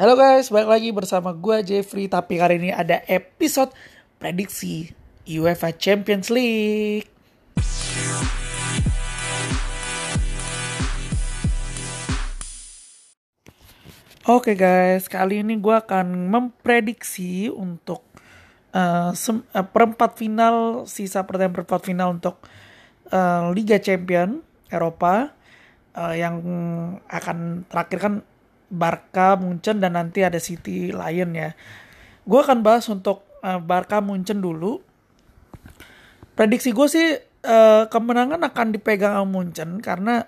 Halo guys, balik lagi bersama gue Jeffrey. Tapi kali ini ada episode prediksi UEFA Champions League. Oke guys, kali ini gue akan memprediksi untuk uh, uh, perempat final, sisa pertandingan perempat final untuk uh, Liga Champion Eropa uh, yang akan terakhir kan Barca, Munchen dan nanti ada City Lion ya. Gue akan bahas untuk uh, Barca, Munchen dulu. Prediksi gue sih uh, kemenangan akan dipegang sama Munchen karena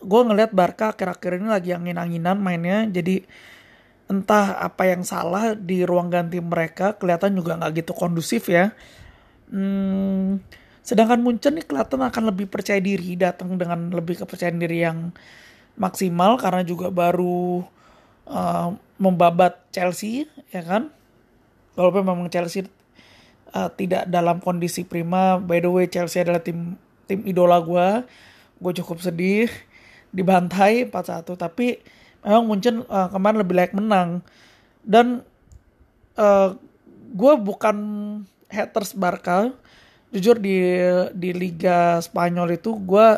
gue ngelihat Barca akhir-akhir ini lagi angin-anginan mainnya jadi entah apa yang salah di ruang ganti mereka kelihatan juga nggak gitu kondusif ya hmm, sedangkan Munchen nih kelihatan akan lebih percaya diri datang dengan lebih kepercayaan diri yang maksimal karena juga baru uh, membabat Chelsea ya kan? Walaupun memang Chelsea uh, tidak dalam kondisi prima by the way Chelsea adalah tim tim idola gue gue cukup sedih dibantai 4-1 tapi memang Munchen uh, kemarin lebih layak menang. Dan uh, gue bukan haters Barca. Jujur di di Liga Spanyol itu gue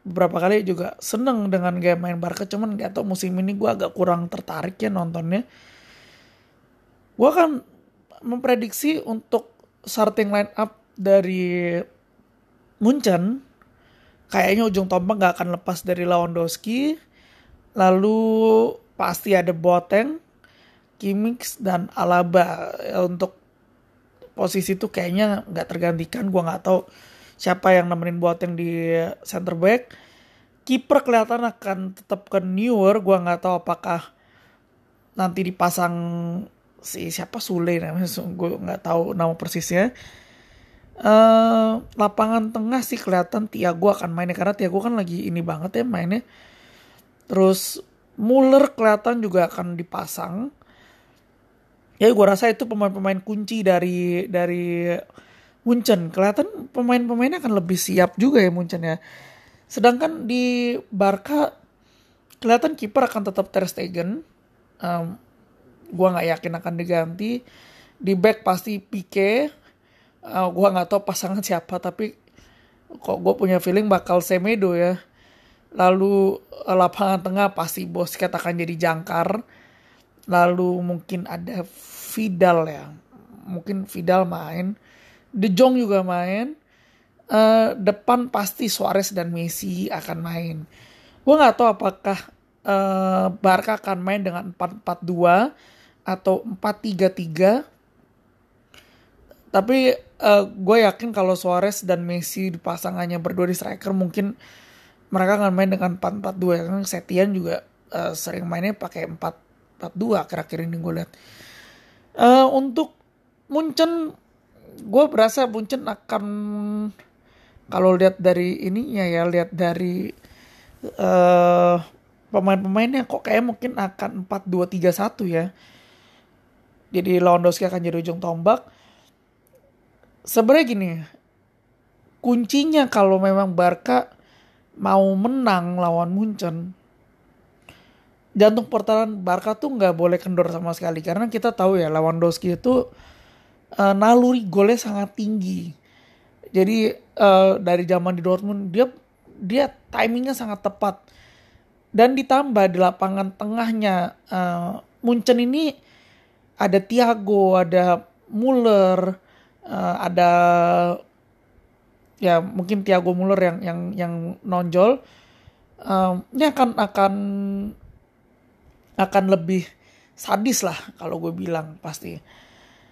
beberapa kali juga seneng dengan gaya main Barca cuman gak tau musim ini gue agak kurang tertarik ya nontonnya gue akan memprediksi untuk starting line up dari Munchen kayaknya ujung tombak gak akan lepas dari Lewandowski. Lalu pasti ada Boateng, Kimmich dan Alaba untuk posisi itu kayaknya nggak tergantikan. Gua nggak tahu siapa yang nemenin Boateng di center back. Kiper kelihatan akan tetap ke Newer. Gua nggak tahu apakah nanti dipasang si siapa Sule namanya. Gue nggak tahu nama persisnya Uh, lapangan tengah sih kelihatan Tiago akan mainnya karena Tiago kan lagi ini banget ya mainnya. Terus Muller kelihatan juga akan dipasang. Ya gue rasa itu pemain-pemain kunci dari dari Munchen. Kelihatan pemain-pemainnya akan lebih siap juga ya Munchen ya. Sedangkan di Barca kelihatan kiper akan tetap Ter Stegen. Um, gue nggak yakin akan diganti. Di back pasti Pique uh, gue nggak tahu pasangan siapa tapi kok gue punya feeling bakal Semedo ya lalu uh, lapangan tengah pasti bos akan jadi jangkar lalu mungkin ada Vidal ya mungkin Vidal main De Jong juga main. Uh, depan pasti Suarez dan Messi akan main. Gue nggak tahu apakah uh, Barca akan main dengan 4-4-2 atau 4-3-3 tapi uh, gue yakin kalau Suarez dan Messi dipasangannya berdua di striker mungkin mereka akan main dengan 4-4-2 ya Setian juga uh, sering mainnya pakai 4-4-2 akhir-akhir ini gue lihat. Uh, untuk Munchen gue berasa Munchen akan kalau lihat dari ininya ya lihat dari uh, pemain-pemainnya kok kayak mungkin akan 4-2-3-1 ya. Jadi Lewandowski akan jadi ujung tombak sebenarnya gini kuncinya kalau memang Barca mau menang lawan Munchen jantung pertahanan Barca tuh nggak boleh kendor sama sekali karena kita tahu ya Lewandowski itu uh, naluri golnya sangat tinggi. Jadi uh, dari zaman di Dortmund dia dia timingnya sangat tepat. Dan ditambah di lapangan tengahnya uh, Munchen ini ada Thiago ada Muller uh, ada ya mungkin Thiago Muller yang yang yang nonjol. Um, ini akan akan akan lebih sadis lah kalau gue bilang pasti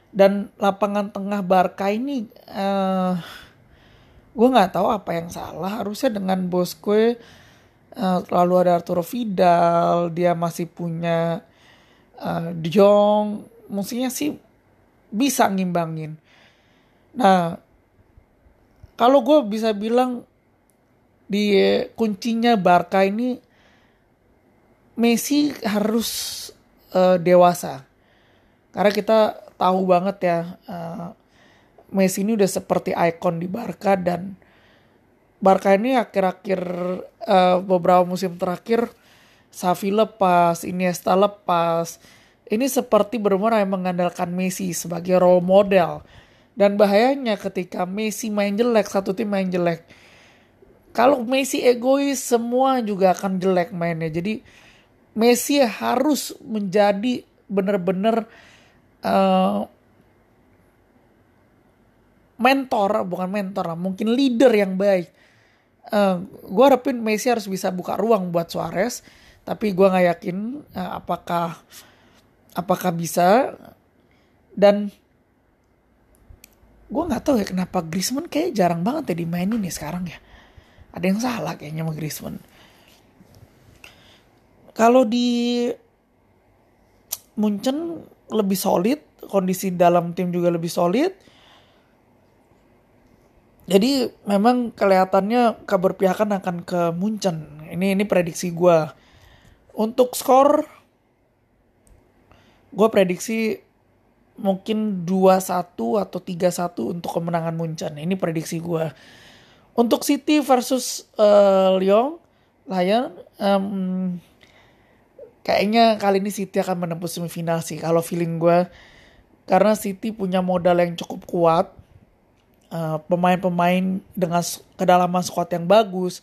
dan lapangan tengah Barca ini uh, gue nggak tahu apa yang salah. Harusnya dengan Bosque uh, lalu ada Arturo Vidal dia masih punya uh, De Jong. Mestinya sih bisa ngimbangin. Nah, kalau gue bisa bilang di kuncinya Barca ini Messi harus uh, dewasa. Karena kita tahu banget ya uh, Messi ini udah seperti ikon di Barca dan Barca ini akhir-akhir uh, beberapa musim terakhir Safi lepas, Iniesta lepas. Ini seperti benar yang mengandalkan Messi sebagai role model. Dan bahayanya ketika Messi main jelek, satu tim main jelek. Kalau Messi egois, semua juga akan jelek mainnya. Jadi Messi harus menjadi benar-benar uh, mentor, bukan mentor, mungkin leader yang baik. Uh, eh, gue harapin Messi harus bisa buka ruang buat Suarez, tapi gue nggak yakin uh, apakah apakah bisa dan gue nggak tahu ya kenapa Griezmann kayak jarang banget ya dimainin nih sekarang ya. Ada yang salah kayaknya sama Griezmann. Kalau di Munchen lebih solid, kondisi dalam tim juga lebih solid. Jadi memang kelihatannya keberpihakan akan ke Munchen. Ini ini prediksi gue. Untuk skor, gue prediksi mungkin 2-1 atau 3-1 untuk kemenangan Munchen. Ini prediksi gue. Untuk City versus uh, Lyon, Lion, um, kayaknya kali ini City akan menembus semifinal sih. Kalau feeling gue, karena City punya modal yang cukup kuat, uh, pemain-pemain dengan kedalaman squad yang bagus.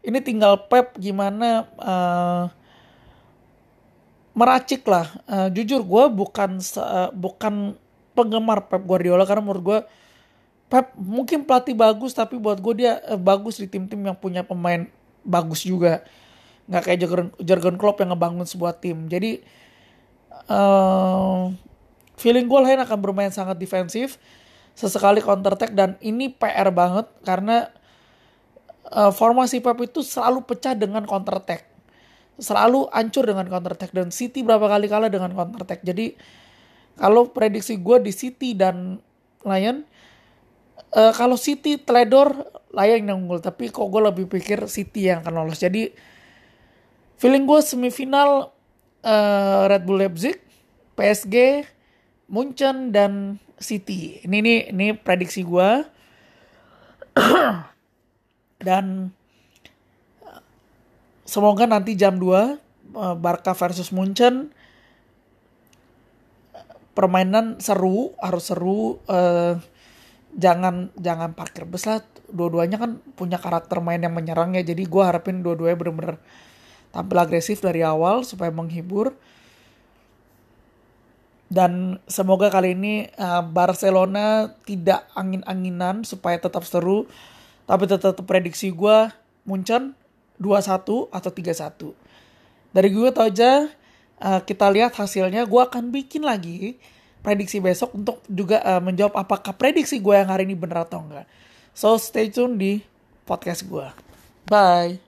Ini tinggal Pep gimana uh, meracik lah. Uh, jujur gue bukan uh, bukan penggemar Pep Guardiola karena menurut gue Pep mungkin pelatih bagus tapi buat gue dia uh, bagus di tim-tim yang punya pemain bagus juga. Nggak kayak Jurgen, Jurgen Klopp yang ngebangun sebuah tim. Jadi uh, feeling gue lain akan bermain sangat defensif. Sesekali counter attack dan ini PR banget karena uh, formasi Pep itu selalu pecah dengan counter attack selalu hancur dengan counter attack dan City berapa kali kalah dengan counter attack. Jadi kalau prediksi gue di City dan Lion, uh, kalau City teledor Lion yang unggul, tapi kok gue lebih pikir City yang akan lolos. Jadi feeling gue semifinal uh, Red Bull Leipzig, PSG, Munchen dan City. Ini ini ini prediksi gue. dan semoga nanti jam 2 eh, Barca versus Munchen permainan seru harus seru uh, jangan jangan parkir bus lah dua-duanya kan punya karakter main yang menyerang ya jadi gue harapin dua-duanya bener-bener tampil agresif dari awal supaya menghibur dan semoga kali ini uh, Barcelona tidak angin-anginan supaya tetap seru tapi tetap prediksi gue Munchen 2-1 atau 3-1. Dari gue tau aja uh, kita lihat hasilnya gue akan bikin lagi prediksi besok untuk juga uh, menjawab apakah prediksi gue yang hari ini benar atau enggak. So stay tune di podcast gue. Bye.